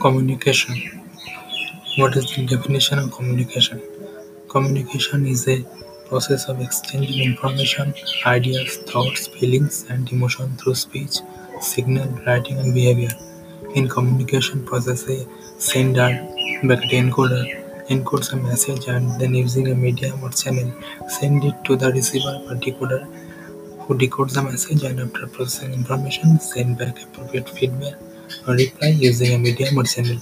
Communication. What is the definition of communication? Communication is a process of exchanging information, ideas, thoughts, feelings, and emotion through speech, signal, writing, and behavior. In communication process, a sender, packet encoder, encodes a message and then using a medium or channel, send it to the receiver decoder who decodes the message and after processing information, send back appropriate feedback reply using a medium or channel.